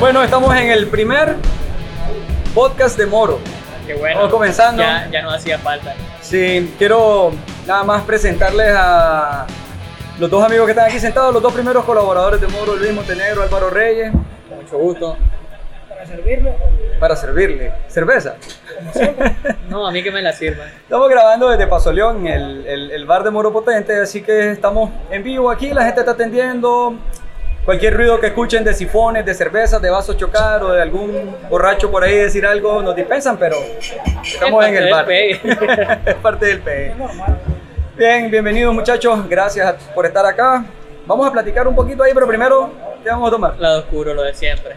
Bueno, estamos en el primer podcast de Moro. Qué bueno. Vamos comenzando. Ya, ya no hacía falta. Sí, quiero nada más presentarles a los dos amigos que están aquí sentados, los dos primeros colaboradores de Moro, Luis Montenegro, Álvaro Reyes, Con mucho gusto. para servirle. para servirle cerveza. No, a mí que me la sirvan. Estamos grabando desde Pasoleón, el, el, el bar de Moro Potente, así que estamos en vivo aquí, la gente está atendiendo. Cualquier ruido que escuchen de sifones, de cervezas, de vasos chocar o de algún borracho por ahí decir algo, nos dispensan, pero estamos en el bar. pegue. es parte del PE. Es normal. Bien, bienvenidos muchachos, gracias por estar acá. Vamos a platicar un poquito ahí, pero primero, ¿qué vamos a tomar? Lado oscuro, lo de siempre.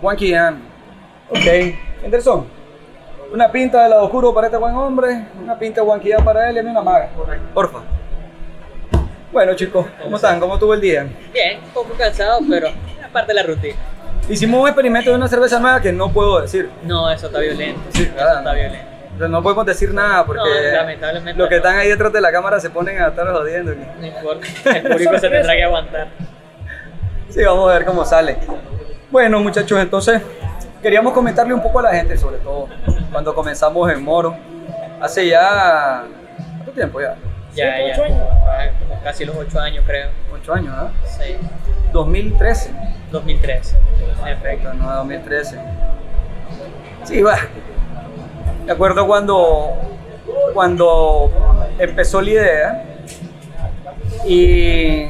Juan Quian. Ok, Anderson. Una pinta de lado oscuro para este buen hombre, una pinta de Juan Quian para él y a mí una maga. Porfa. Bueno chicos, ¿cómo están? ¿Cómo estuvo el día? Bien, un poco cansado, pero es parte de la rutina. Hicimos un experimento de una cerveza nueva que no puedo decir. No, eso está violento. Sí, eso ah. está violento. Pero no podemos decir nada porque No, lamentablemente los que no. están ahí detrás de la cámara se ponen a estar jodiendo. No importa. El público se tendrá que aguantar. Sí, vamos a ver cómo sale. Bueno, muchachos, entonces queríamos comentarle un poco a la gente, sobre todo cuando comenzamos en Moro. Hace ya. ¿Cuánto tiempo ya? Ya, ¿Siete, ya. ocho años? Ah, Casi los 8 años, creo. Ocho años, ¿ah? Sí. 2013. 2013. En efecto. No, 2013. Sí, va. Me acuerdo cuando, cuando empezó la idea y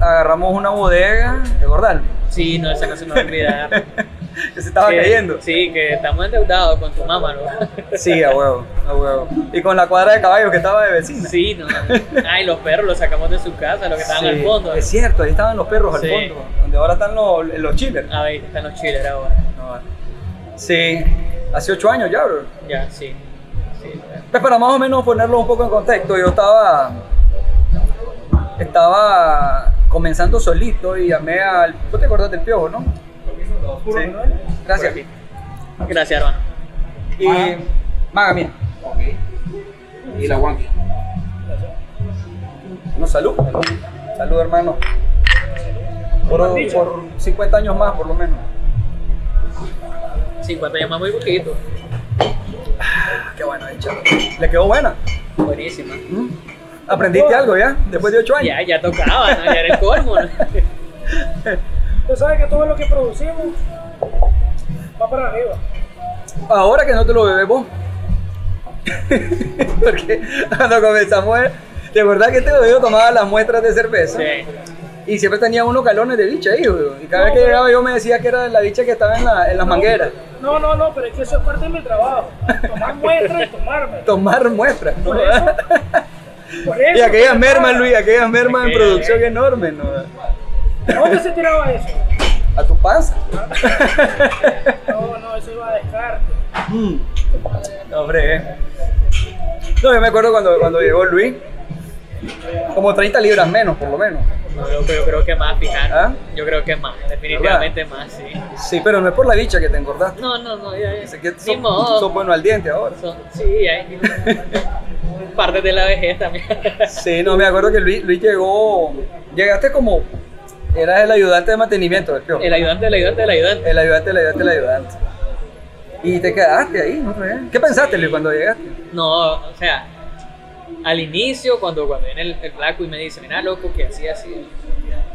agarramos una bodega de Gordal Sí, no, esa no se me olvidar. que se estaba Que- cayendo. Sí, que estamos endeudados con tu mamá, ¿no? Sí, a huevo, a huevo. Y con la cuadra de caballos que estaba de vecina. Sí, no. Ay, los perros los sacamos de su casa, los que estaban Sí, al fondo. Es cierto, ahí estaban los perros al fondo, donde ahora están los, los chillers. Ah, ahí están los chillers ahora. No, sí, hace ocho años ya, bro. Ya, sí. sí. Pues para más o menos ponerlo un poco en contexto, yo estaba estaba comenzando solito y llamé al... ¿Tú te acuerdas del piojo, no? Sí. Gracias. Gracias, hermano. Y... Maga, mía. Y la Wanky. No, salud. Salud, hermano. Por, por 50 años más, por lo menos. 50 años más muy poquito. Ah, Qué buena dicha. Le quedó buena. Buenísima. ¿Mm? ¿Aprendiste algo ya? Después de 8 años. Ya, ya tocaba, ¿no? Ya era el colmo, ¿no? Usted sabe que todo lo que producimos va para arriba. Ahora que no te lo bebes vos. Porque cuando comenzamos, de verdad que este yo tomaba las muestras de cerveza Sí. y siempre tenía unos galones de bicha ahí, weón. Y cada vez que llegaba yo me decía que era la bicha que estaba en, la- en las mangueras. No, no, no, pero es que eso es parte de mi trabajo. Tomar muestras y tomarme. Tomar muestras. ¿no? Por eso. Por eso. Y aquellas mermas, Luis, aquellas mermas en producción eh. enormes, ¿no? ¿Dónde se tiraba eso? A tu panza. No, no, eso iba a descarte. Mm. No, hombre. eh. No, yo me acuerdo cuando, cuando llegó Luis, como 30 libras menos, por lo menos. No, yo, yo creo que más, fíjate. ¿Ah? Yo creo que más, definitivamente más, sí. Sí, pero no es por la bicha que te engordaste. No, no, no, ya, ya. Que son, buenos al diente ahora. Son- sí, hay parte de la vejez también. Sí, no, me acuerdo que Luis, Luis llegó, llegaste como, eras el ayudante de mantenimiento piojo. El ayudante, el ayudante, el ayudante. El ayudante, el ayudante, el ayudante. Y te quedaste ahí, ¿no? ¿Qué pensaste, Luis, cuando llegaste? No, o sea, al inicio, cuando, cuando viene el, el flaco y me dice, mira, loco, que así, así,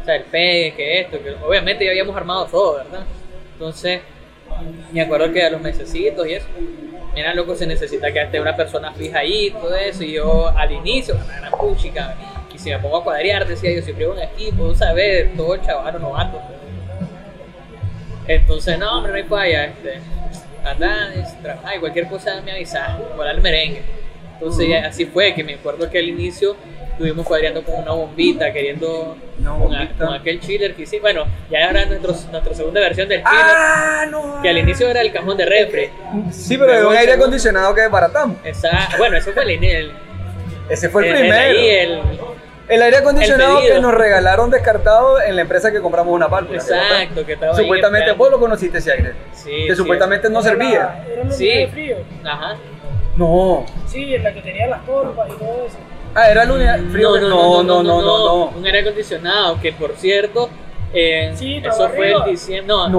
o sea, el pegue, que esto, que obviamente ya habíamos armado todo, ¿verdad? Entonces, me acuerdo que a los mesecitos y eso, mira, loco, se necesita que esté una persona fija ahí, todo eso, y yo al inicio, una gran puchica, y si me pongo a cuadrear, decía yo, siempre un equipo, ¿sabes? Todo chaval novato. Entonces, no, hombre, no hay falla, este, anda, es- trabaja y cualquier cosa me avisa, igual al merengue. Entonces, así fue, que me acuerdo que al inicio estuvimos cuadreando con una bombita, queriendo con, a- bombita. con aquel chiller que hicimos. Bueno, ya era nuestro, nuestra segunda versión del chiller, ¡Ah, no! que al inicio era el cajón de refre. Sí, pero de un el aire acondicionado que desbaratamos. Esa, bueno, eso fue el, el, Ese fue el, el- primero. ahí el- El aire acondicionado El que nos regalaron descartado en la empresa que compramos una válvula. Exacto, que estaba Supuestamente en- vos lo conociste ese aire. Sí, que sí. supuestamente no servía. Era la Sí. unidad de frío. Ajá. No. Sí, en la que tenía las curvas y todo eso. Ah, era la unidad frío. No, no, no, no, no, Un aire acondicionado que, por cierto, Eh, Sí, eso fue el diciembre. No, no,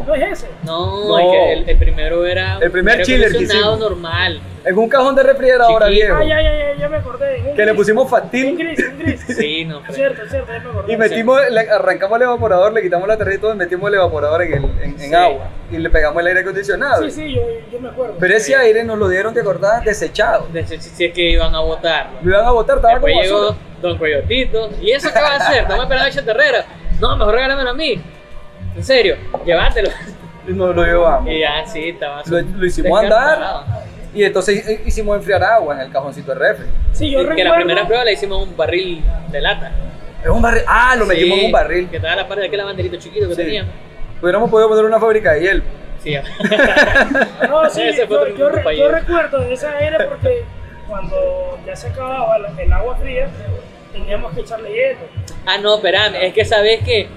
No. ¿No es ese? No. el, que- el- el primero era. El primer hicimos. normal. En un cajón de refrigeradora Chiquito. viejo. Ah, ya, ya, ya, ya me acordé. Un Que le gris. pusimos Un factil gris, un gris. Sí, no. Es cierto, es cierto, ya me acordé. y metimos, le- arrancamos el evaporador, le quitamos la tarjeta y todo, metimos el evaporador en, el, en, en Sí. agua. Y le pegamos el aire acondicionado. Sí, sí, yo, yo me acuerdo. Pero ese aire nos lo dieron, ¿te acordás? Desechado. de hecho, si es que iban a votarlo. Lo iban a botar, estaba Después como llegó. Don Coyotito. ¿Y eso qué va a hacer? ¿No me esperaba echar Herrera? No, mejor regálamelo a mí. En serio, llévatelo. Y nos lo llevamos. Y ya, sí, estaba Lo, lo hicimos andar. Y entonces hi- hicimos enfriar agua en el cajoncito de refri. Sí, yo que recuerdo. la primera prueba la hicimos en un barril de lata. Es un barril. Ah, lo metimos Sí, en un barril. Que estaba a la par de aquel banderito chiquito que Sí. teníamos. Hubiéramos podido poner una fábrica de hielo. Sí, No, sí, Ese fue yo, re- recuerdo de esa era porque cuando ya se acababa el agua fría, teníamos que echarle hielo. Ah, no, espérame, es que sabes que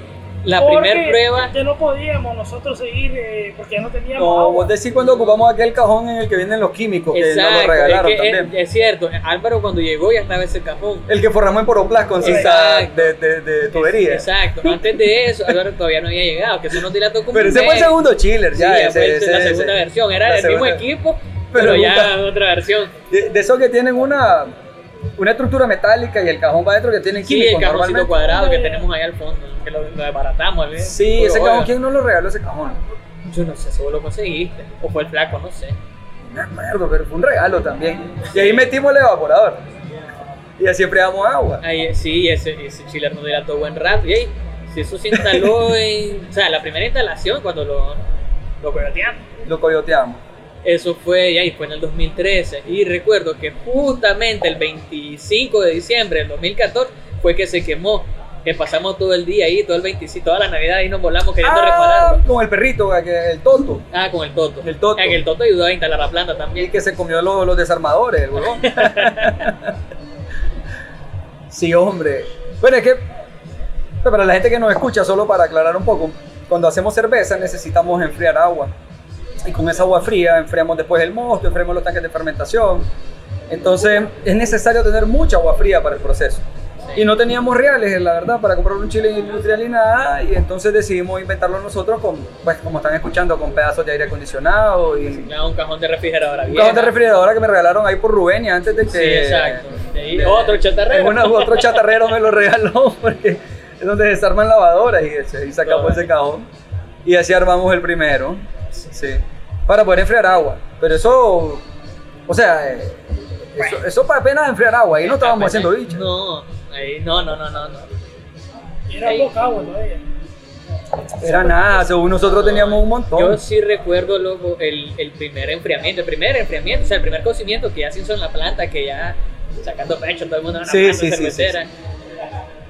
la Porque primera prueba. Ya no podíamos nosotros seguir eh, porque ya no teníamos No, agua. vos decís cuando ocupamos aquel cajón en el que vienen los químicos, que nos lo Exacto, regalaron es, que es- también. es cierto. Álvaro cuando llegó ya estaba ese cajón. El que forramos en Poroplast con cinta Exacto. de, de, de tubería. Exacto. Antes de eso, Álvaro todavía no había llegado, que eso nos dilató como Pero un ese fue el segundo chiller, Sí, ya. ya ese, fue ese- la ese. segunda versión. Era La el mismo segunda. equipo, Pero pero, ya nunca- otra versión. De, de esos que tienen una, una estructura metálica y el cajón va adentro que tienen Sí, químicos el cajoncito cuadrado que tenemos ahí al fondo, que lo, lo desbaratamos. ¿ves? Sí, ese cajón, ¿quién nos lo regaló ese cajón? Yo no sé, seguro lo conseguiste. O fue el flaco, no sé. Me acuerdo, pero fue un regalo también. Y ahí metimos el evaporador. Y así enfriamos agua. Ahí, sí, ese, ese chiller nos dilató buen rato. Y ahí, si eso se instaló en. O sea, la primera instalación cuando lo, lo coyoteamos. Lo coyoteamos. Eso fue, y ahí fue en el 2013. Y recuerdo que justamente el 25 de diciembre del 2014 fue que se quemó. Que pasamos todo el día ahí, todo el 25, toda la Navidad ahí nos volamos queriendo Ah, repararlo. con el perrito, que- el toto. Ah, con el Toto. El Toto. Ah, que el Toto ayudó a instalar la planta Y también. que se comió los, los desarmadores, el huevón. sí, hombre. Bueno, es que para la gente que nos escucha, solo para aclarar un poco, cuando hacemos cerveza necesitamos enfriar agua. Y con esa agua fría enfriamos después el mosto, enfriamos los tanques de fermentación. Entonces es necesario tener mucha agua fría para el proceso. Y no teníamos reales, la verdad, para comprar un chile industrial y nada. Y entonces decidimos inventarlo nosotros con, pues como están escuchando, con pedazos de aire acondicionado y Claro, un cajón de refrigeradora un cajón de refrigeradora que me regalaron ahí por Rubén y antes de que. Sí, exacto. De otro chatarrero. Una- otro chatarrero me lo regaló porque es donde desarman lavadoras y, y sacamos ese cajón. Y así armamos el primero. Sí. Para poder enfriar agua. Pero eso. O sea, eh, eso, eso para apenas enfriar agua. Ahí no estábamos haciendo bichos. No, ahí, no, no, no, no. no. Era Ahí. poca agua todavía. Era nada, según nosotros teníamos un montón. Yo sí recuerdo loco, el, el primer enfriamiento, el primer enfriamiento, o sea, el primer cocimiento que ya se hizo en la planta, que ya sacando pecho todo el mundo en la Sí, sí, sí.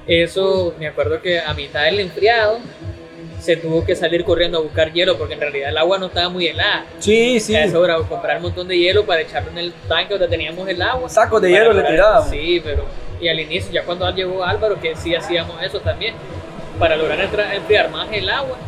Eso, me acuerdo que a mitad del enfriado se tuvo que salir corriendo a buscar hielo porque en realidad el agua no estaba muy helada. Sí, sí. Eso era comprar un montón de hielo para echarlo en el tanque donde teníamos el agua. Sacos de hielo le tirábamos. Sí, pero. Y al inicio, ya cuando llegó Álvaro, que sí hacíamos eso también, para lograr enfriar más el agua,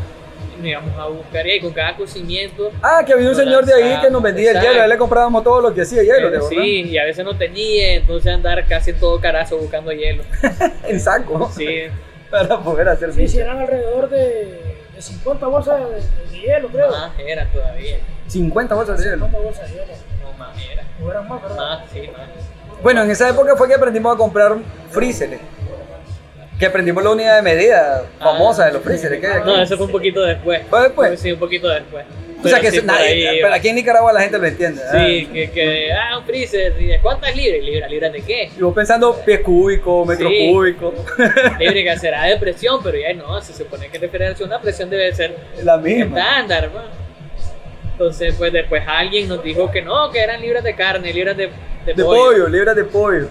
nos íbamos a buscar y con cada cocimiento. Ah, que había un señor de ahí que nos vendía el Exacto. hielo. A él le comprábamos todo lo que hacía hielo, ¿te eh, sí, y a veces no tenía, entonces andar casi todo carazo buscando hielo. En saco. Sí, Para poder hacer Sí, sí, eran alrededor de, de 50 bolsas de, de- hielo, creo. más era todavía. 50 bolsas de hielo. 50 bolsas de hielo. No más era. O eran más, ¿verdad? Más, sí, más. Bueno, en esa época fue que aprendimos a comprar freezeres. Que aprendimos la unidad de medida famosa de los aquí. Ah. No, eso fue un poquito después. ¿Fue después? Sí, un poquito después. O sea que sí, nadie, ahí- pero aquí en Nicaragua la gente lo entiende. Sí, que, que, ah, un freezer, ¿cuántas libras? ¿Libras? ¿Libras de qué? Y vos pensando pies cúbicos, metros Sí. cúbicos. Libre que será de presión, pero ya no, se supone que refrigeración, una presión debe ser la misma. estándar, ¿no? Entonces, pues después alguien nos dijo que no, que eran libras de carne, libras de, de, De pollo. pollo, libras de pollo.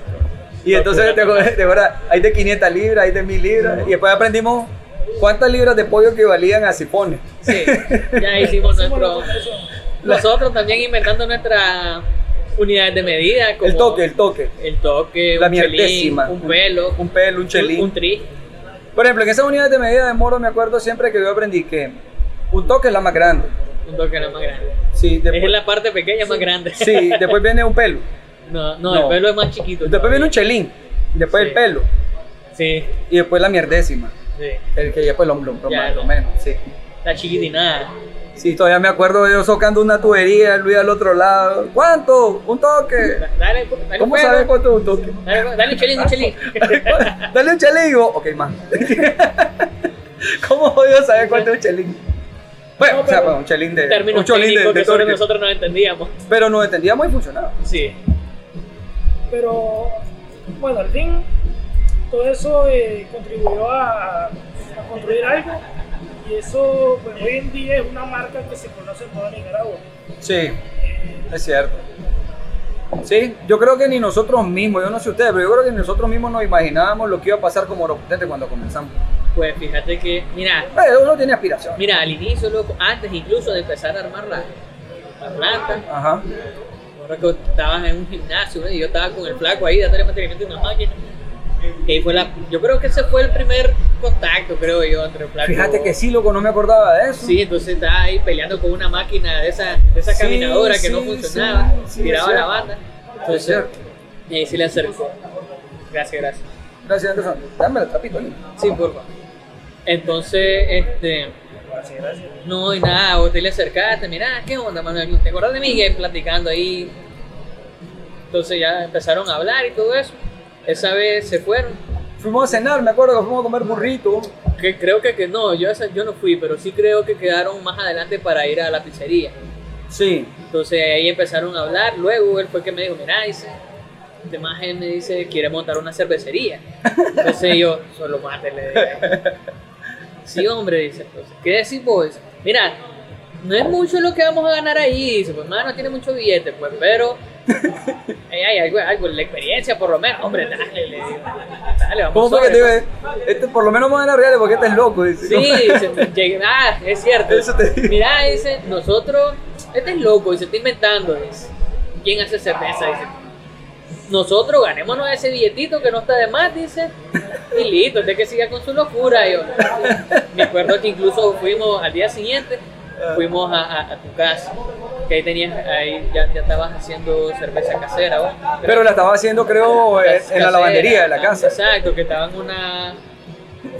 Y entonces, te acuerdas- hay de 500 libras, hay de 1000 libras. Y después aprendimos cuántas libras de pollo equivalían a sifones. Sí, ya hicimos la nuestro... Nosotros también inventando nuestra unidades de medida. Como El toque, el toque. El toque, La un chelín, un pelo, Un pelo, un chelín. un, tri. Por ejemplo, en esas unidades de medida de moro me acuerdo siempre que yo aprendí que un toque es la más grande. Un toque era más grande. Sí, Es después, la parte pequeña más grande. sí, después viene un pelo. No, no, No. el pelo es más chiquito. Después viene un chelín. Después Sí. el pelo. Sí. Y después la mierdécima. Sí. El que ya pues lo, lo, lo Ya, más- lo menos, sí. La chiquitinada. Sí, todavía me acuerdo de yo socando una tubería, Luis al otro lado. ¿Cuánto? Un toque. Da- Dale, dale ¿Cómo sabes cuánto es un toque? Dale, dale un chelín, un chelín. Dale un chelín. o- Ok, más. ¿Cómo jodido saber cuánto es un chelín? Bueno, No, o sea, pues, un chelín de. Un chelín de, de que torque. nosotros no entendíamos. Pero nos entendíamos y funcionaba. Sí. Pero bueno, al fin todo eso eh, contribuyó a, a construir algo y eso pues, hoy en día es una marca que se conoce en toda Nicaragua. Sí, es cierto. Sí, yo creo que ni nosotros mismos, yo no sé ustedes, pero yo creo que ni nosotros mismos nos imaginábamos lo que iba a pasar como Oropotente cuando comenzamos. Pues fíjate que, mira, Pero uno tiene aspiración. mira, al inicio, loco, antes incluso de empezar a armar la, la planta, Ajá. recuerdo que estabas en un gimnasio ¿no? y yo estaba con el flaco ahí dándole mantenimiento a una máquina. Y ahí fue la, yo creo que ese fue el primer contacto, creo yo, entre flaco. Fíjate que sí, loco, no me acordaba de eso. Sí, entonces estaba ahí peleando con una máquina de esa, de esa Sí, caminadora que sí, no funcionaba, sí, tiraba la banda. Es Entonces, y ahí sí le acercó. Gracias, gracias. Gracias, Anderson. Dame el tapito ahí. Sí, por favor. Entonces, este. No, y nada, vos te le acercaste, mirá, ¿qué onda, Manuel? ¿Te acordás de Miguel platicando ahí? Entonces ya empezaron a hablar y todo eso. Esa vez se fueron. Fuimos a cenar, me acuerdo que fuimos a comer burrito. Que creo que, que no, yo, esa- yo no fui, pero sí creo que quedaron más adelante para ir a la pizzería. Sí. Entonces ahí empezaron a hablar. Luego él fue el que me dijo, mira, dice, este más él me dice, quiere montar una cervecería. Entonces yo, solo mátele. Sí, hombre, dice, entonces, ¿qué decís vos? Mira, no es mucho lo que vamos a ganar ahí, dice, pues no tiene mucho billete, pues, pero hay algo, algo, la experiencia por lo menos, hombre, dale, le digo, dale, vamos ¿Cómo fue que te? Este, por lo menos vamos a reales porque este es loco. Dice. Sí, llegué- ah, es cierto. Eso te. Mira, dice, nosotros, este es loco y se está inventando, dice. ¿Quién hace cerveza? Dice. Nosotros ganémonos ese billetito que no está de más, dice. Y listo, de que siga con su locura. Yo me acuerdo que incluso fuimos al día siguiente, fuimos a, a- a tu casa. Que ahí tenías, ahí ya, ya estabas haciendo cerveza casera, ¿vos? Pero la estaba haciendo, creo, en, en la lavandería de la casa. Exacto, que estaban una.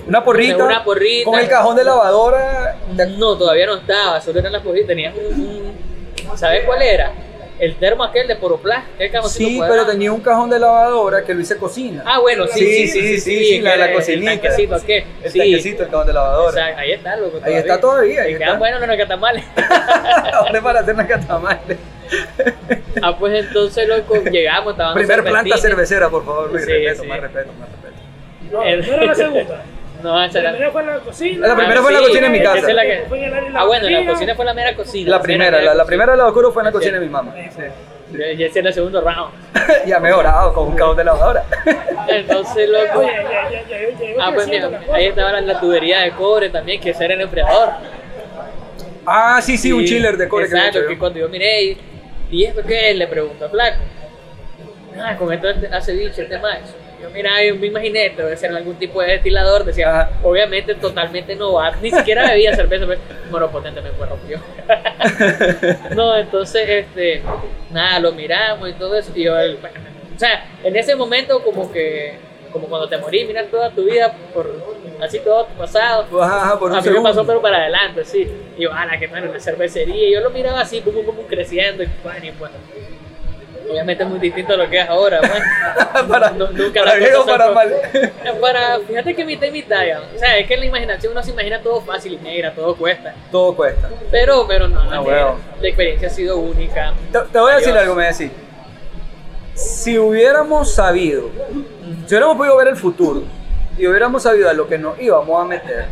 Una porrita. Una porrita. Con el cajón de lavadora. No, todavía no estaba, solo eran las porritas. Tenías un, un- ¿Sabes cuál era? El termo aquel de Poroplast, el cajoncito Sí, cuadrado. pero tenía un cajón de lavadora que lo hice cocina. Ah, bueno, sí, sí, sí, sí, sí, sí, la, que la era cocinita. El tanquecito aquel. El sí. tanquecito, el cajón de lavadora. Exacto, ahí está, loco. Ahí está todavía, ahí Y está. quedan buenos, no nos quedan mal. Ahora es para hacer las catamales. ah, pues entonces, loco, llegamos, estaban los Primer planta cervecera, por favor, Luis. Sí, respeto, sí. más respeto, más respeto. No, El- no era la segunda. No, esa La era- primera fue en la cocina. La primera fue en la cocina en mi esa casa. es la que- Fue en el área de la Ah, bueno, la cocina. fue la mera cocina. La primera, era la, primera de la oscuro fue en la Sí. cocina de mi mamá. Ya ese era el segundo round. ya mejorado con un cajón de lavadora. Entonces, loco. Ah, pues mira, ahí estaba la, la tubería de cobre también, que ese era el enfriador. ah, sí, sí, un chiller de cobre Exacto, que cuando yo miré, y, ¿y esto qué? Le pregunto a Flaco. Ah, con esto hace bicho este macho. Yo mira, yo me imaginé, debe ser algún tipo de destilador, decía, obviamente totalmente novato, ni siquiera bebía cerveza, pero monopotente me fue rompió. no, entonces, este, nada, lo miramos y todo eso, y yo, el- o sea, en ese momento como que, como cuando te morís, miras toda tu vida por, así todo tu pasado, Ajá, por un a mí me pasó pero para adelante, sí. Y yo, ala, que tal, una cervecería. Y yo lo miraba así, pum, pum, creciendo y y bueno. Obviamente es muy distinto a lo que es ahora, bueno. para, Nu- nunca para bien o para mal. Para, fíjate que mitad y mitad ya. O sea, es que en la imaginación uno se imagina todo fácil y negra, todo cuesta. Todo cuesta. Pero, pero no, la, Ah, huevo. la experiencia ha sido única. Te, te voy a decir algo, me decís. Si hubiéramos sabido, si hubiéramos podido ver el futuro y hubiéramos sabido a lo que nos íbamos a meter,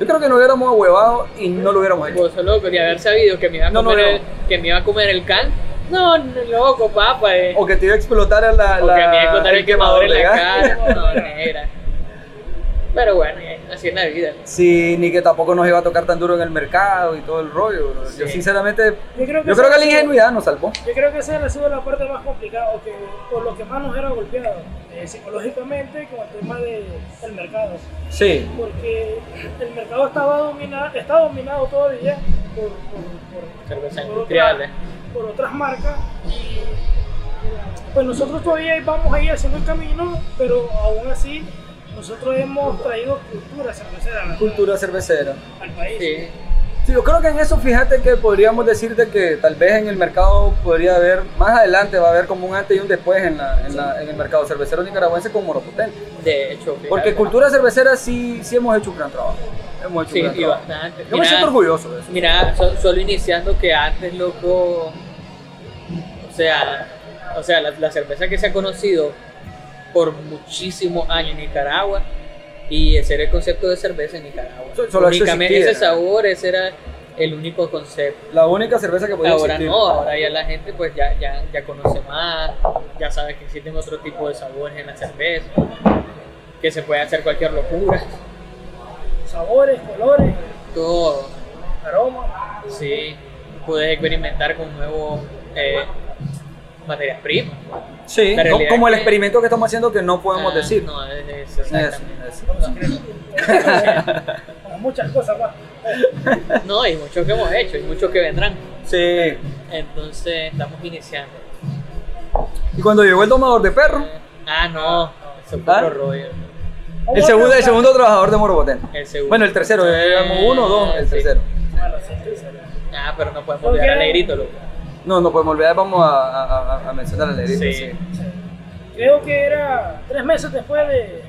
yo creo que nos hubiéramos ahuevado y no lo hubiéramos hecho. Sos loco, y haber sabido que me iba a No, no, comer, no. El, que me iba a comer el can. No, loco, papá. Eh. O que te iba a explotar a la, O la- que me iba a explotar el quemador en la cara. No, negra. Pero bueno, ya, así es la vida. Sí, ni que tampoco nos iba a tocar tan duro en el mercado y todo el rollo. bro. Yo sinceramente, Yo creo que, yo creo que esa- la ingenuidad nos salvó. Yo creo que esa ha sido la parte más complicada, o que por lo que más nos era golpeado eh, psicológicamente con el tema de- del mercado. Sí, Porque el mercado estaba dominado, está dominado todavía por, por, por- Cerveza por industriales. Por otras marcas. Y pues nosotros todavía vamos ahí haciendo el camino, pero aún así nosotros hemos traído cultura cervecera ¿verdad? Cultura cervecera. al país. Sí. Sí, yo creo que en eso fíjate que podríamos decir de que tal vez en el mercado podría haber, más adelante va a haber como un antes y un después en, la, en, la- en el mercado cervecero nicaragüense con Moropotente. De hecho, Porque cultura cervecera sí, sí hemos hecho un gran trabajo. Hemos hecho Sí, un gran y trabajo. bastante. Yo me siento orgulloso de eso. Mira, so- solo iniciando que antes, loco, o sea, o sea, la, la cerveza que se ha conocido por muchísimos años en Nicaragua y ese era el concepto de cerveza en Nicaragua. So- solo Únicamente ese sabor, ese era el único concepto. La única cerveza que podía Ahora existir. no, ahora ya la gente pues ya, ya, ya conoce más, ya sabe que existen otro tipo de sabores en la cerveza, que se puede hacer cualquier locura, Sabores, colores, todo. aromas. Sí, puedes experimentar con nuevos eh, materias primas. Sí, realidad como el experimento que estamos haciendo que no podemos Ah, decir. No, es, es Eso, exactamente. eso. Muchas cosas más. No, hay muchos que hemos hecho, hay muchos que vendrán. Sí. Entonces estamos iniciando. Y cuando llegó el domador de perro, Ah, no, eso fue ¿Ah? otro rollo. el segundo, el segundo trabajador de segundo. Bueno, el tercero, llevamos uno o dos, el Sí. tercero. Ah, pero no podemos ¿Por olvidar qué? a Negrito, loco. No, no podemos olvidar, vamos a, a- a- mencionar al negrito. Sí. Sí. Creo que era tres meses después de.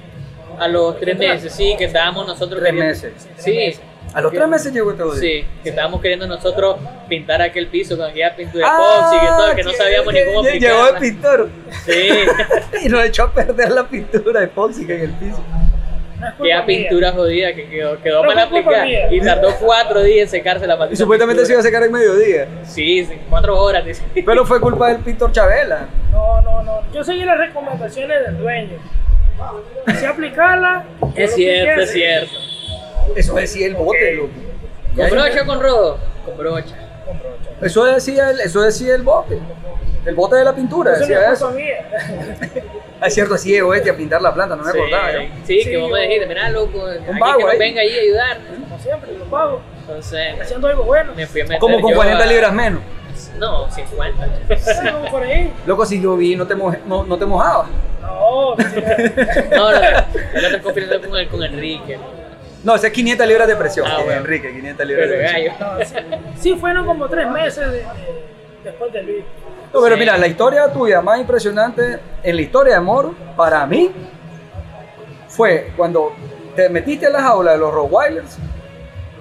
A los tres meses, sí, que estábamos nosotros Tres queriendo- meses. Sí, A los tres meses llegó este audio. sí, que estábamos queriendo nosotros pintar aquel piso con aquella pintura de Ah, y todo, que no que- sabíamos ni que- cómo que Llegó el pintor Sí, y nos echó a perder la pintura epóxica en el piso. No mía. pintura jodida que quedó, quedó No mal aplicada y tardó cuatro días en secarse la Y maldita supuestamente se iba a secar en mediodía. Sí, sí, cuatro horas, dice. Pero fue culpa del pintor Chabela. No, no, no. Yo seguí las recomendaciones del dueño. Si aplicarla. yo Es cierto, es cierto. Eso decía el bote, loco. ¿Con brocha o con rodo? Con brocha. Eso decía el, eso decía el bote. El bote de la pintura Eso no decía es eso. Ah, Es cierto, así llegó este a pintar la planta, no me Sí, acordaba yo. sí, Sí, que vos me dijiste, mira, loco, vago que nos venga ahí a ayudar. Como siempre, lo pago. Entonces, Haciendo algo bueno. me fui a meter Como con yo 40 a- libras menos. No, 50. Sí, por ahí. Loco, si yo vi, no te, moje- no, no te mojabas. No, sí, No, no, no, yo confundiendo con, el, con Enrique. No, ese es 500 libras de presión. Ah, eh, bueno. Enrique, 500 libras Pero de presión. gallo. no, sí. Sí, fueron como tres meses de- de- después de Luis. No, pero Sí. mira, la historia tuya más impresionante en la historia de amor, para mí, fue cuando te metiste a la jaula de los Rottweilers.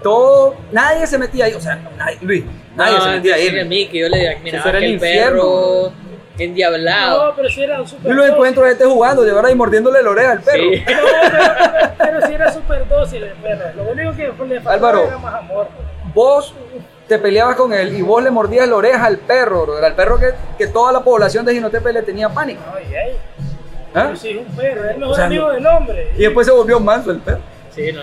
Todo, nadie se metía ahí, o sea, nadie- Luis, nadie se metía a ahí. mí que yo le diga, mira, Eso era el infierno. perro endiablado. No, pero si era súper Yo lo encuentro a este jugando, de verdad, y mordiéndole la oreja al perro. Sí. No, pero, pero sí era súper dócil el perro. Lo único que le faltaba Álvaro. era más amor. Vos te peleabas con él y vos le mordías la oreja al perro, brother, al perro que, que toda la población de Jinotepe le tenía pánico. Ay, ay. ¿ah? Pero sí un perro, es el mejor O sea, amigo del hombre. Y después se volvió manso el perro. Sí, no.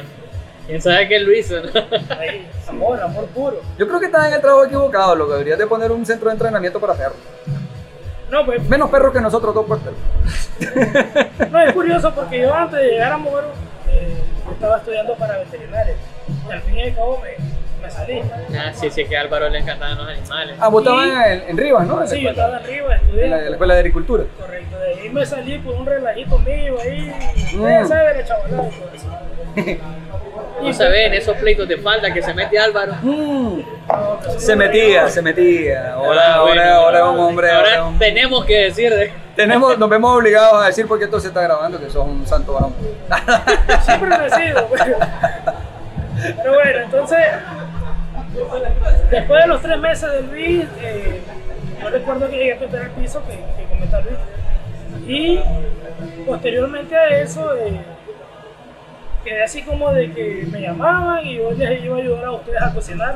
¿Quién sabe qué lo hizo? no? Ahí, amor, amor puro. Yo creo que estás en el trabajo equivocado, lo que deberías de poner un centro de entrenamiento para perros. No, pues Menos perros que nosotros dos por perro. no es curioso porque yo antes de llegar a Moro eh, estaba estudiando para veterinaria. Y al fin y al cabo me, me salí. Ah, sí, sí, que a Álvaro le encantaban los animales. Ah, vos Y- estabas en, en Rivas, ¿no? Sí, yo en la, estudiando. en la escuela de agricultura. Correcto, de ahí me salí por un relajito mío ahí. Mm. No saben esos pleitos de falda que se mete Álvaro. Mm, No, se metía, se metía. Ahora, Ah, bueno. ahora, ahora es un hombre. ahora es Ahora un- tenemos que decir de... Tenemos, nos vemos obligados a decir porque esto se está grabando que sos un santo varón. Siempre lo he sido. Pero, bueno, entonces, después de los tres meses de Luis, eh, yo recuerdo que llegué a pintar el piso que, que comentó Luis. Y posteriormente a eso, eh, quedé así como de que me llamaban y yo les iba a ayudar a ustedes a cocinar.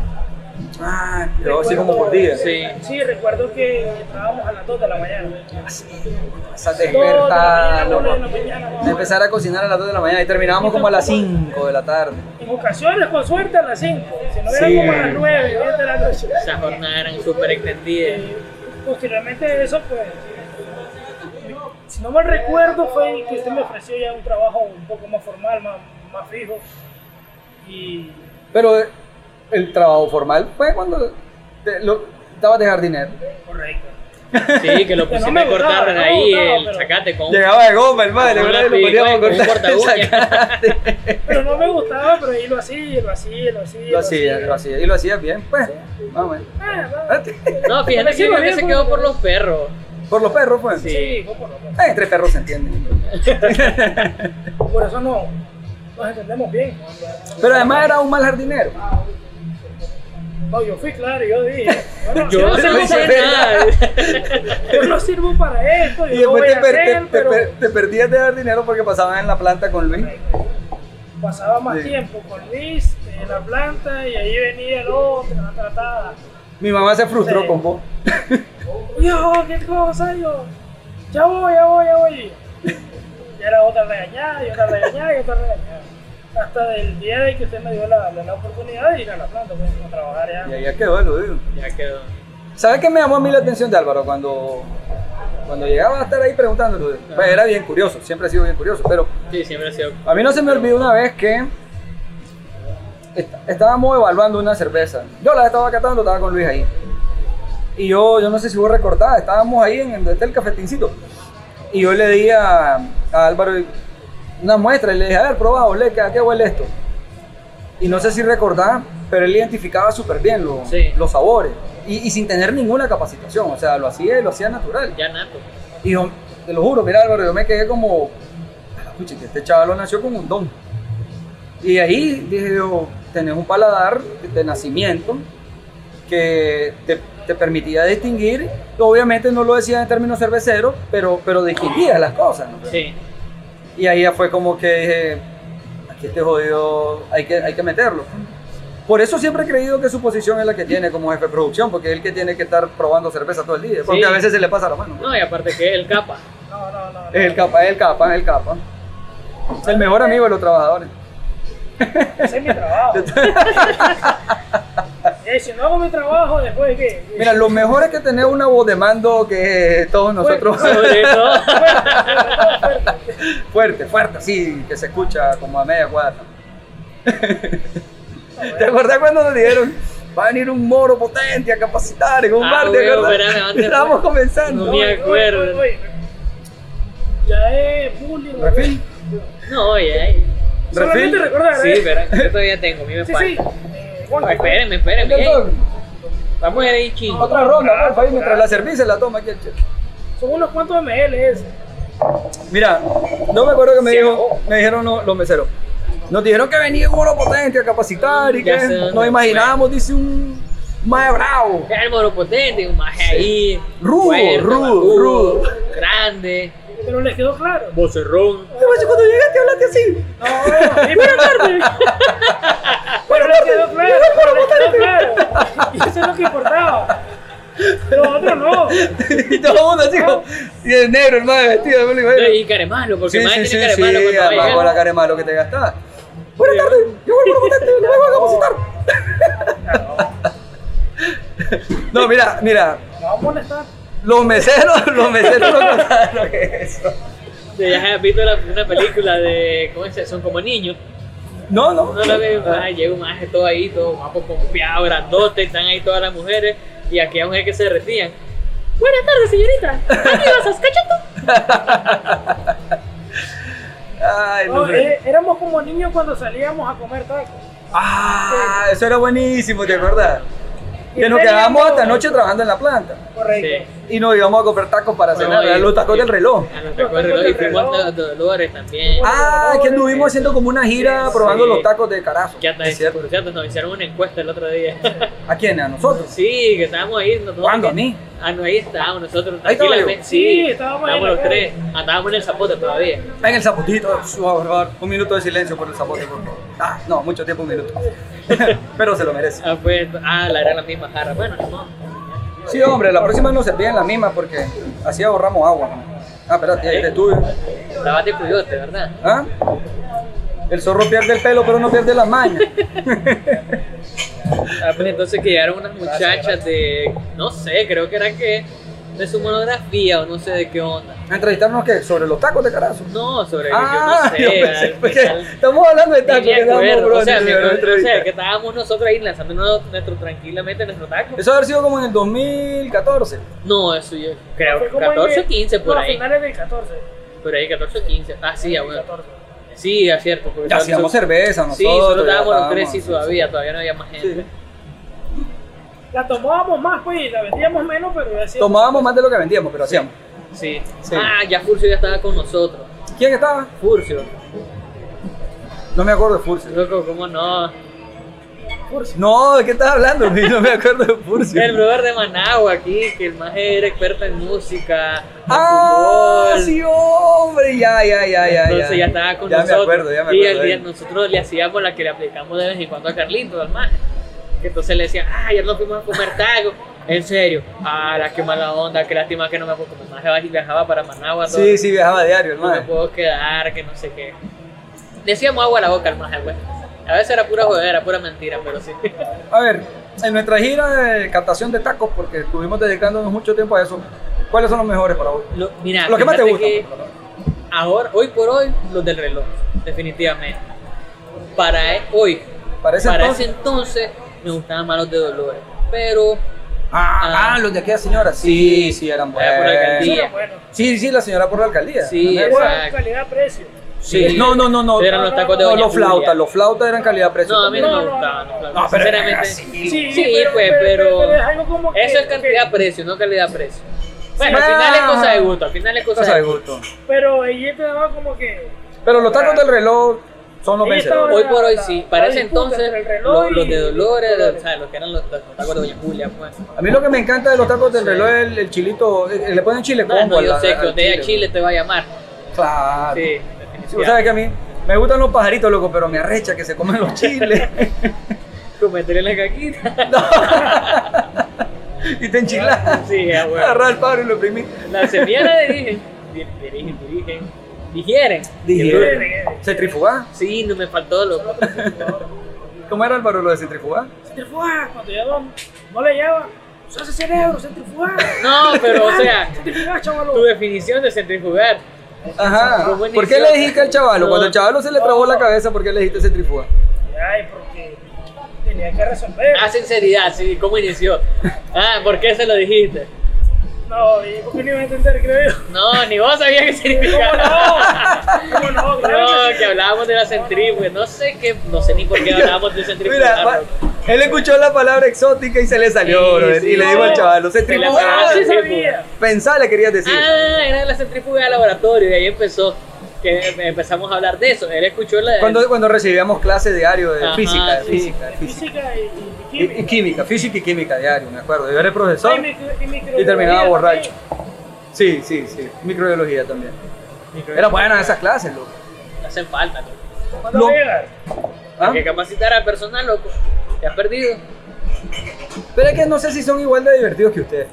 Ah, pero así como por día. Sí. Sí, recuerdo que entrábamos a las 2 de la mañana. Esa 2 de la mañana, despertar, 1 de mañana. o De menos. empezar a cocinar a las 2 de la mañana y terminábamos como a las 5 de la tarde. En ocasiones, con suerte, a las 5. Si no, era Sí. como a las 9, 10 de la noche. Esas jornadas eran súper extendidas. Posteriormente eso, pues, si no mal recuerdo, fue que usted me ofreció ya un trabajo un poco más formal, más, más fijo. Y Pero el trabajo formal fue cuando te- lo, estabas de jardinero. correcto. Sí, que lo Que no a cortar ahí no, no, el zacate con Llegaba de goma. Y lo poníamos a con un cortar el. Pero no me gustaba, pero ahí lo hacía, lo hacía, lo hacía. Lo hacía, lo hacía. Y lo hacía bien, pues. Más o menos. Ah, no. No, fíjate que creo que se quedó por los perros. Por los perros, pues. Sí. Sí, fue por lo menos. Eh, entre perros se entienden. Por eso no nos entendemos bien. Pero además era un mal jardinero. No, yo fui claro, yo dije, bueno, Yo yo, no sirvo para- nada. yo no sirvo para esto, Y después voy te, per- hacer, te- pero per- te perdías de jardinero porque pasaban en la planta con Luis. pasaba más Sí. tiempo con Luis en la planta y ahí venía el otro, la tratada. Mi mamá se frustró Sí. con vos. Yo, qué cosa, yo, ya voy, ya voy, ya voy. Y era otra regañada, y otra regañada, y otra regañada. Hasta del día de que usted me dio la, la, la oportunidad de ir a la planta, pues, a trabajar ya. Y ahí ya quedó, lo digo. Ya quedó. ¿Sabes qué me llamó a mí la atención de Álvaro? Cuando, cuando llegaba a estar ahí preguntándolo. Pues era bien curioso, siempre ha sido bien curioso. Pero Sí, siempre ha sido. a mí no se me olvidó una vez que est- estábamos evaluando una cerveza. Yo la estaba catando, estaba con Luis ahí. Y yo, yo no sé si vos recordás, estábamos ahí en donde está el cafetincito. Y yo le di a, a Álvaro una muestra y le dije, a ver, probá, olé, ¿a qué huele esto? Y no sé si recordás, pero él identificaba súper bien los, Sí. los sabores. Y, y sin tener ninguna capacitación, o sea, lo hacía y lo hacía natural. Ya nato. Y yo, te lo juro, mira Álvaro, yo me quedé como, pucha, que este chaval nació con un don. Y ahí dije yo, tenés un paladar de nacimiento que te, te permitía distinguir, obviamente no lo decía en términos cerveceros, pero, pero distinguía las cosas. ¿no? Sí. Y ahí ya fue como que dije, aquí este jodido hay que, hay que meterlo. Por eso siempre he creído que su posición es la que tiene como jefe de producción, porque es el que tiene que estar probando cerveza todo el día, porque Sí. a veces se le pasa la mano. No, y aparte que el capa. No, no, no. no. Es el capa, es el capa, es el capa. El mejor amigo de los trabajadores. Ese es mi trabajo. Eh, si no hago mi trabajo, después que. Mira, lo mejor es que tener una voz de mando que todos nosotros. Sobre todo. fuerte, fuerte, así, que se escucha como a media cuadra. ¿Te acuerdas cuando nos dijeron? Va a venir un moro potente a capacitar en un Ah, bar, Estábamos comenzando. No me acuerdo. Ya es bullying. Refil. No, ya. ya. Solamente recordar, Sí, ¿eh? pero yo todavía tengo, a mí me Sí, falta. sí. Eh, Juan, No, espérenme, espérenme. Vamos a ir ahí chingo. Otra ronda, porfa, ahí mientras la cerveza se la toma aquí el chef. Son unos cuantos ml ese. Mira, no me acuerdo que me, dijo, me dijeron los, los meseros. Nos dijeron que venía un oro potente a capacitar y Ya que nos imaginábamos, dice un mae bravo. El moro potente, un maje ahí. Rudo, fuerte, rudo, rudo. Grande. Pero les quedó claro. Vocerrón. Ay, macho, cuando llegaste hablaste así. No, y pero tarde. Pero les quedó claro, pero les quedó claro. Y eso es lo que importaba. Los otros no. y todo el mundo así como, y el negro, el mae vestido de y negro. Y caremalo, porque Sí, más sí, tiene sí, caremalo sí, además con la cara de malo que te gastas. Buenas tardes, yo voy a potente, le vengo a capacitar. No, mira, mira, No vamos a molestar. los meseros, los meseros no lo que es eso. Ya has visto la- una película de. ¿Cómo es? Son como niños. No, no. No la veo. Ah, llega un maje todo ahí, todo guapo, pompeado, grandote. Están ahí todas las mujeres. Y aquella mujer que se derretían. Buenas tardes, señorita. ¿Aquí vas a Ay, no, No, eh, éramos como niños cuando salíamos a comer tacos. Ah, eso era buenísimo, ¿te acuerdas? Que nos quedábamos hasta noche trabajando en la planta. Correcto. Y nos íbamos a comprar tacos para cenar, los tacos y- del reloj. A los tacos del reloj. Y fuimos a Dolores también. Ah, que anduvimos haciendo como una gira probando Sí. los tacos de carazo. Que hasta Es cierto. por cierto, nos hicieron una encuesta el otro día. ¿A quién? ¿A nosotros? sí, que estábamos ahí. nosotros- ¿Cuándo? ¿A mí? Ah, no, ahí estábamos nosotros. Ahí estaba yo. tranquilamente. Sí, estábamos estábamos los tres. Andábamos en el zapote todavía. En el zapotito, por favor, un minuto de silencio por el zapote, por favor. Ah, no, mucho tiempo, un minuto. Pero se lo merece. Ah, pues, ah, la era la misma jarra. Bueno, no. Sí, hombre, la próxima nos servían la misma porque así ahorramos agua. Ah, espérate, ahí te. Estabas de cuyote, ¿verdad? ¿Ah? El zorro pierde el pelo, pero no pierde las mañas. Ah, pues entonces que llegaron unas muchachas de, no sé, creo que era que de su monografía o no sé de qué onda. ¿Entrevistarnos qué? ¿Sobre los tacos de carazo? No, sobre Ah, yo no sé. yo pensé, porque estamos hablando de tacos que acuerdo, bro, o sea, que estábamos nosotros ahí lanzando nuestro, tranquilamente nuestro taco. Eso haber sido como en el 2014. No, eso yo creo que como en 14 o el- 15 por no, ahí. finales del 14. Por ahí 14 o 15. Ah, sí, ya bueno. 14. Sí, es cierto. porque Ya hacíamos cerveza nosotros. Sí, solo estábamos los estábamos, tres sí sí, todavía, todavía no había más gente. Sí. La tomábamos más, pues, y la vendíamos menos, pero ya hacíamos- Tomábamos más de lo que vendíamos, pero hacíamos. Sí. Sí. Ah, ya Furcio ya estaba con nosotros. ¿Quién estaba? Furcio. No me acuerdo de Furcio. Loco, ¿cómo no? Furcio. No, ¿de qué estás hablando? No me acuerdo de Furcio. El brother de Managua aquí, que el más era experto en música, en Ah, fútbol. sí, hombre, ya, ya, ya, ya. Entonces ya estaba con ya nosotros. me acuerdo, ya me y acuerdo. el día nosotros le hacíamos la que le aplicamos de vez en cuando a Carlito, al maje. Entonces le decían, ah, ayer nos fuimos a comer taco. En serio, ah, la que mala onda, qué lástima que no me puedo, como el maje viajaba para Managua. todo. Sí, sí, viajaba diario, no me hermano. puedo quedar, que no sé qué. Decíamos agua a la boca al maje, güey. A veces era pura jodera, pura mentira, pero sí. A ver, en nuestra gira de captación de tacos, porque estuvimos dedicándonos mucho tiempo a eso, ¿cuáles son los mejores para vos? Lo- mira, Los que más te gustan. ahora, hoy por hoy, los del reloj, definitivamente. Para e- hoy, Para ese para entonces. ese entonces, me gustaban más los de Dolores. Pero, Ah, Ah. ah, los de aquella señora. Sí, sí, eran Allá por la buenos. alcaldía. Pero bueno, Sí, sí, la señora por la alcaldía. Sí, Me era exacto. calidad-precio. Sí, no, no, no, no. eran los tacos de No, Doña los flautas, los flautas eran calidad-precio. No, a mí no, me No, no, gustaban. no. los flautas. No, pero Sinceramente, era así. Sí, pues, pero- es algo como que, eso es que- cantidad-precio, no calidad-precio. Bueno, al Sí. final es cosa de gusto, al final es cosa, Cosa de de gusto. gusto. Pero ella te daba como que. Pero los tacos del reloj son los vencedores. Hoy por hoy La- sí, la para ese entonces, los, de Dolores, Dolores. o sea, los que eran los, los tacos de Doña Julia, pues. A mí lo que me encanta de los tacos del Sí. reloj es el, el chilito. eh, Le ponen chile No, combo no, yo sé al que usted a chile, Chile te va a llamar. Claro. Sí, sabes que a mí me gustan los pajaritos, loco, pero me arrecha que se comen los chiles. Cometerle la caquita. y te enchilas. Sí, ya, bueno. Agarrar el pájaro y lo exprimí. La semilla la dirigen. Di- Dirigen, dirigen. Digieren. Digieren. ¿Centrifugar? Sí, no me faltó loco. ¿Cómo era Álvaro lo de centrifugar? Centrifugar, cuando ya no, no le lleva, se hace cerebro, centrifugar. No, pero o sea, Centrifugar, tu definición de centrifugar. Ajá. ¿Cómo ¿Por qué le dijiste al chavalo? No. Cuando el chavalo se le trabó la cabeza, ¿por qué le dijiste centrifugar? Ay, porque tenía que resolver. Ah, sinceridad, sí, ¿cómo inició? Ah, ¿por qué se lo dijiste? No, y porque no iba a entender, creo yo. No, ni vos sabías qué ¿Cómo significaba. no? ¿Cómo no? Claro No, que sí. que hablábamos de la centrífuga. No sé qué, no sé ni por qué hablábamos de centrífuga. Mira, va- él escuchó la palabra exótica y se le salió, Sí, y le dijo al chavalo, Se la centrifugar. pegó, sí sabía. Pensá, le querías decir. Ah, era la centrífuga de laboratorio y de ahí empezó. Que empezamos a hablar de eso. Él escuchó la. Cuando, cuando recibíamos clase diario de Ajá, física, de sí. física, de física. Física y, y química. y química, física y química diario, me acuerdo. Yo era el profesor Ay, micro- y, microbiología y terminaba también. borracho. Sí, sí, sí. Microbiología también. Era buena esas clases, loco. Hacen falta, loco. ¿Cuándo? ¿Ah? Hay que capacitar al personal, loco. Te has perdido. Pero es que no sé si son igual de divertidos que ustedes.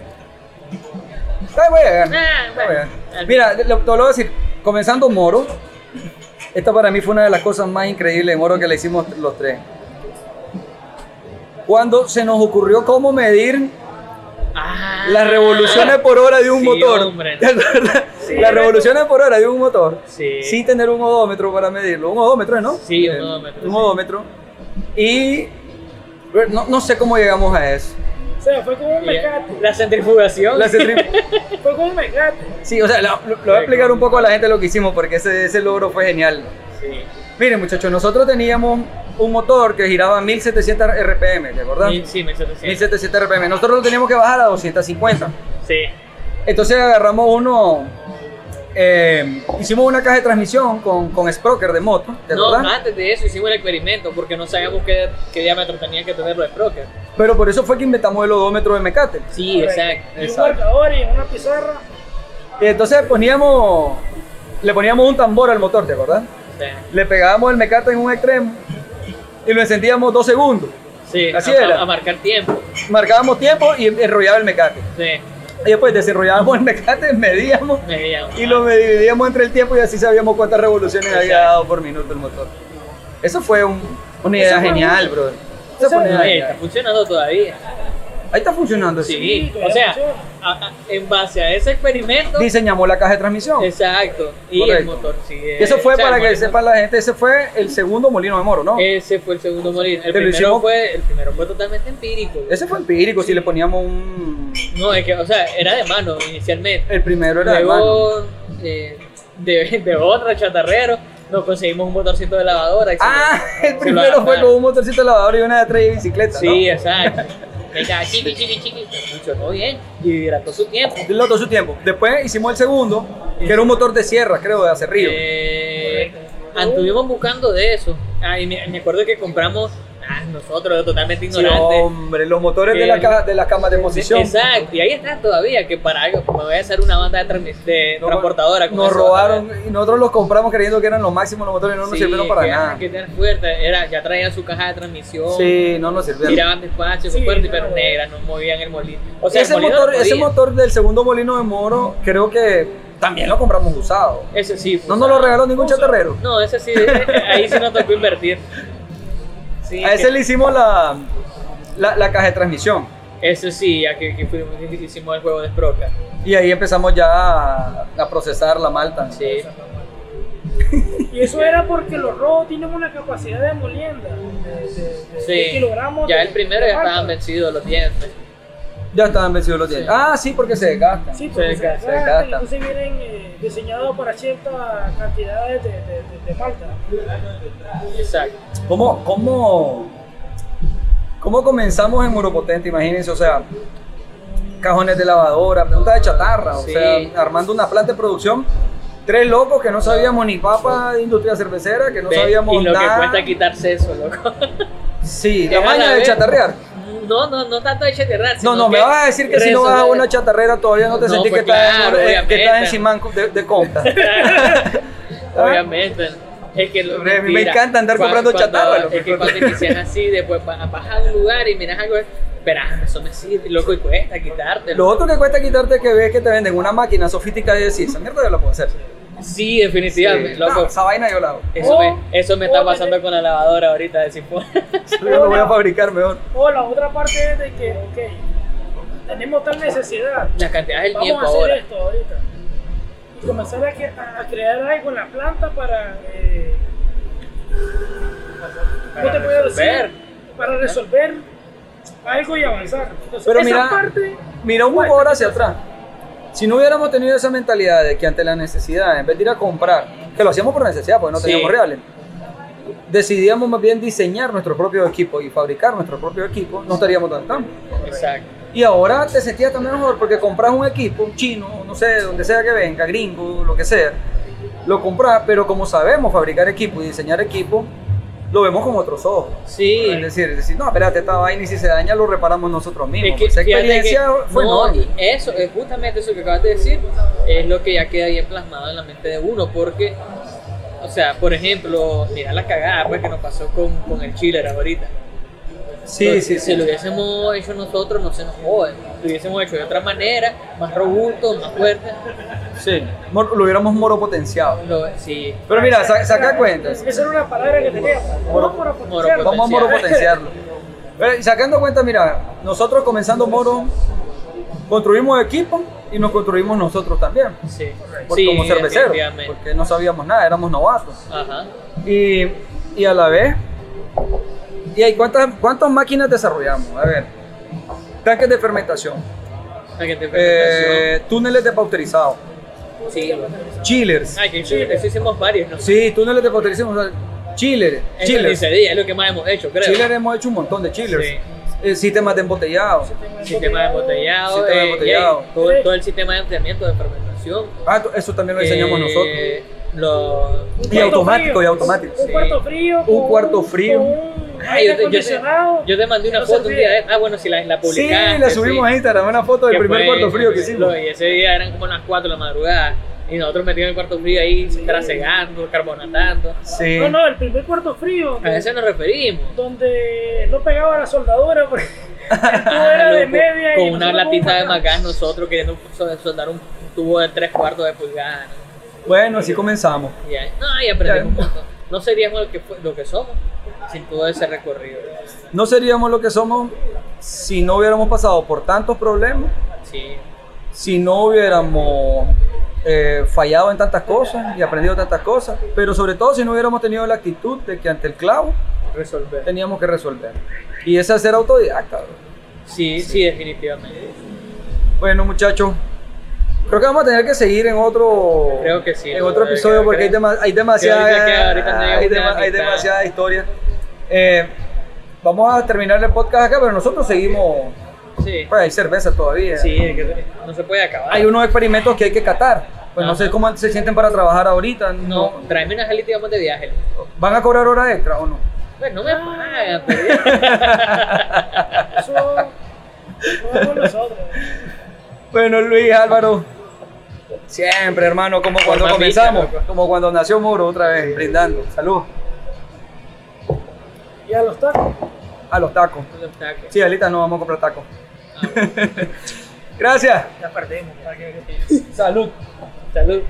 Ay, voy a llegar. Ah, Ahí voy a bueno. llegar. Mira, te lo, te lo voy a decir. Comenzando Moro, esta para mí fue una de las cosas más increíbles de Moro que le hicimos los tres. Cuando se nos ocurrió cómo medir Ah, las revoluciones por hora de un sí, motor. hombre. ¿Te acuerdas? Sí. las revoluciones por hora de un motor. Sí. Sin tener un odómetro para medirlo. Un odómetro, ¿no? Sí, un Eh, odómetro, Un sí. odómetro. Y no, no sé cómo llegamos a eso. O sea, fue como un mecate. La centrifugación. La Fue como un mecate. Sí, o sea, lo, lo- lo voy a explicar un poco a la gente lo que hicimos porque ese, ese logro fue genial. Sí. Miren, muchachos, nosotros teníamos un motor que giraba 1700 RPM, ¿te acordás? Mil- Sí, 1700. 1700 RPM. Nosotros lo teníamos que bajar a 250. Sí. Entonces agarramos uno, eh, hicimos una caja de transmisión con, con Sprocker de moto, ¿te No, acordás? antes de eso hicimos el experimento porque no sabíamos qué, qué diámetro tenía que tener los Sprocker. Pero por eso fue que inventamos el odómetro de Mecate. Sí, exacto. Y un marcador y una pizarra. Y entonces poníamos, le poníamos un tambor al motor, ¿te acordás? Sí. Le pegábamos el Mecate en un extremo y lo encendíamos dos segundos. Sí, Así a, era. a- a marcar tiempo. Marcábamos tiempo y enrollaba el Mecate. Sí, Y después desenrollábamos el Mecate, medíamos medíamos. y lo dividíamos entre el tiempo y así sabíamos cuántas revoluciones había dado por minuto el motor. Eso fue un- una idea Eso genial, bro. Esa fue una idea está funcionando todavía. Ahí está funcionando. Sí, Sí, o sea, a- a- en base a ese experimento, Diseñamos la caja de transmisión. exacto, y el motor sí. Y eso fue o sea, para que molino- sepa la gente, ese fue el segundo molino de moro, ¿no? Ese fue el segundo molino. El primero, hicimos- fue, el primero fue totalmente empírico. Ese fue empírico, si le poníamos un... No, es que, o sea, era de mano inicialmente. El primero era de mano. Eh, de, de otro chatarrero, nos conseguimos un motorcito de lavadora. Ah, el primero fue con un motorcito de lavador y una de tres y bicicleta, Sí, exacto. Venga, chiqui, chiqui, chiqui. Funcionó bien y hidrató su tiempo. todo su tiempo. Después hicimos el segundo, que era un motor de sierra, creo, de acerrío. Eh, anduvimos buscando de eso. Ah, y me, me acuerdo que compramos, ah, nosotros totalmente Sí, ignorantes. hombre, los motores de, Eh, la caja, de las camas de posición. Exacto, y ahí está todavía, que para algo, me voy a hacer una banda de, de transportadora. Nos eso, robaron y nosotros los compramos creyendo que eran los máximos los motores y no nos Sí, sirvieron para que, nada. que tener fuerte, era, ya traían su caja de transmisión. Sí, no nos sirvieron. Tiraban despacio, Sí, fuerte, pero negra, no movían el molino. O sea, ese, molino motor, no ese motor del segundo molino de Moro, creo que también lo compramos usado. Ese sí. fue No nos lo regaló ningún chatarrero. No, ese sí, ahí sí nos tocó invertir. Sí, A ese que- le hicimos la, la, la caja de transmisión. Ese sí, ya que, que fuimos, hicimos el juego de Sproca. Y ahí empezamos ya a, a procesar la malta. Sí. Y eso era porque los robos tienen una capacidad de molienda de, de, de- Sí. de kilogramos. Ya de- el primero ya estaban vencidos los dientes. Ya estaban vencidos los dientes. Ah, sí, porque se desgastan. Sí, porque Se se, desgasta, se desgastan, desgasta. entonces vienen eh, diseñados para ciertas cantidades de, de, de- de malta. Exacto. ¿Cómo, cómo, cómo comenzamos en Muropotente? Imagínense, o sea, cajones de lavadora, punta de chatarra, o Sí. sea, armando una planta de producción. Tres locos que no sabíamos ni papa de industria cervecera, que no Ve, sabíamos y lo nada. que cuesta quitarse eso, loco. Sí, la maña de chatarrear. No, no, no tanto de chatarrar. No, no, me vas a decir que si no vas a una chatarrera todavía no te No, sentís pues que, estás claro, en, eh, que estás en. Simán de, de Conta. Obviamente. Es que lo- me mentira. encanta andar comprando cuando- chatarra, loco. Es que cuando inicias así, después va- vas a un lugar y miras algo, espera, eso me sirve, loco, y cuesta quitártelo. Lo otro que cuesta quitarte es que ves que te venden una máquina sofisticada y decís, esa mierda yo la puedo hacer. Sí, definitivamente, Sí. loco. No, esa vaina yo la hago. Eso, O- me, eso me está o pasando con la lavadora ahorita de Sifón. Yo lo voy a fabricar mejor. O la otra parte es de que, ok, tenemos tal necesidad, La cantidad del vamos tiempo a hacer ahora. esto ahorita. Y comenzar a, que- a- crear algo en la planta para. eh, ¿Cómo Para te puedo resolver. decir? Para resolver algo y avanzar. Entonces, Pero esa mira, parte. mira un poco ahora hacia atrás. Si no hubiéramos tenido esa mentalidad de que ante la necesidad, en vez de ir a comprar, que lo hacíamos por necesidad, porque no Sí. teníamos reales, decidíamos más bien diseñar nuestro propio equipo y fabricar nuestro propio equipo, no estaríamos tan tan. Exacto. Y ahora te sentías también mejor porque compras un equipo chino, no sé, donde sea que venga, gringo, lo que sea, lo compras, pero como sabemos fabricar equipo y diseñar equipo, lo vemos con otros ojos. Sí. Es decir, es decir, no, espérate, esta vaina y si se daña lo reparamos nosotros mismos. Es que, Esa experiencia que- fue no, enorme. eso, es justamente eso que acabas de decir, es lo que ya queda bien plasmado en la mente de uno, porque, o sea, por ejemplo, mira la cagada pues, que nos pasó con, con el chiller ahorita. Sí, Entonces, sí, Si sí. lo hubiésemos hecho nosotros, no se nos jode. Lo hubiésemos hecho de otra manera, más robusto, más fuerte. Sí, lo hubiéramos moropotenciado. Lo, sí. Pero mira, sa- saca cuentas. Esa era una palabra que teníamos. Moro por Moro- Vamos a moropotenciarlo. Pero, y sacando cuenta, mira, nosotros comenzando Moro, construimos equipo y nos construimos nosotros también. Sí. por- Sí, como cerveceros, porque no sabíamos nada, éramos novatos. Ajá. Y, y a la vez, ¿y hay cuántas, cuántas máquinas desarrollamos? A ver, tanques de fermentación, Para que te eh, túneles de pauterizado, Sí. chillers. Ay, que eso hicimos varios, ¿no? Sí, túneles de pauterizado, o sea, chillers, chillers. se diga, es lo que más hemos hecho, creo. Chillers hemos hecho un montón de chillers. Sí. Eh, sistemas de embotellado. Sistema de embotellado, Sistema de eh, embotellado. y todo, todo el sistema de enfriamiento de fermentación. Ah, eso también lo diseñamos Eh, nosotros. Lo, Y automático, y automático. Un Sí. cuarto frío. Un cuarto frío. con yo, te, yo, acondicionado. te, yo te mandé una No foto un día de. Ah, bueno, si la, la Sí, la subimos a Instagram, una foto del primer fue- cuarto frío que hicimos. y ese día eran como las 4 de la madrugada. Y nosotros metidos en el cuarto frío ahí, trasegando, carbonatando. Sí. No, no, el primer cuarto frío. A eso nos referimos. Donde no pegaba la soldadura porque el tubo era de media. y con una latita de macás nosotros queriendo sol- soldar un tubo de 3 cuartos de pulgada. ¿no? Bueno, así comenzamos. Y ahí- no, y aprendimos Ya. un montón. No seríamos lo que, lo que somos sin todo ese recorrido. No seríamos lo que somos si no hubiéramos pasado por tantos problemas Sí. si no hubiéramos eh, fallado en tantas cosas y aprendido tantas cosas, pero sobre todo si no hubiéramos tenido la actitud de que ante el clavo Resolver. teníamos que resolver. Y esa es ser autodidacta. bro. Sí, sí, definitivamente. Bueno, muchachos, creo que vamos a tener que seguir en otro, Creo que sí, en otro episodio porque hay, dema- hay demasiada, hay, hay historia. Eh, vamos a terminar el podcast acá, pero nosotros seguimos. Sí, Pues hay cerveza todavía. sí, es que no se puede acabar. Hay unos experimentos que hay que catar. Pues no sé cómo se sienten para trabajar ahorita. No, No, tráeme una gelita y vamos de viaje. ¿Van a cobrar hora extra o no? Pues no me pagan, pero Eso lo nosotros. Bueno, Luis Álvaro. Siempre, hermano, como cuando comenzamos, como cuando nació Moro otra vez, brindando. Salud. Y a los tacos. A los tacos. Sí, ahorita no vamos a comprar tacos. Ah, Gracias. Ya perdimos. ¿para qué? Salud. Salud.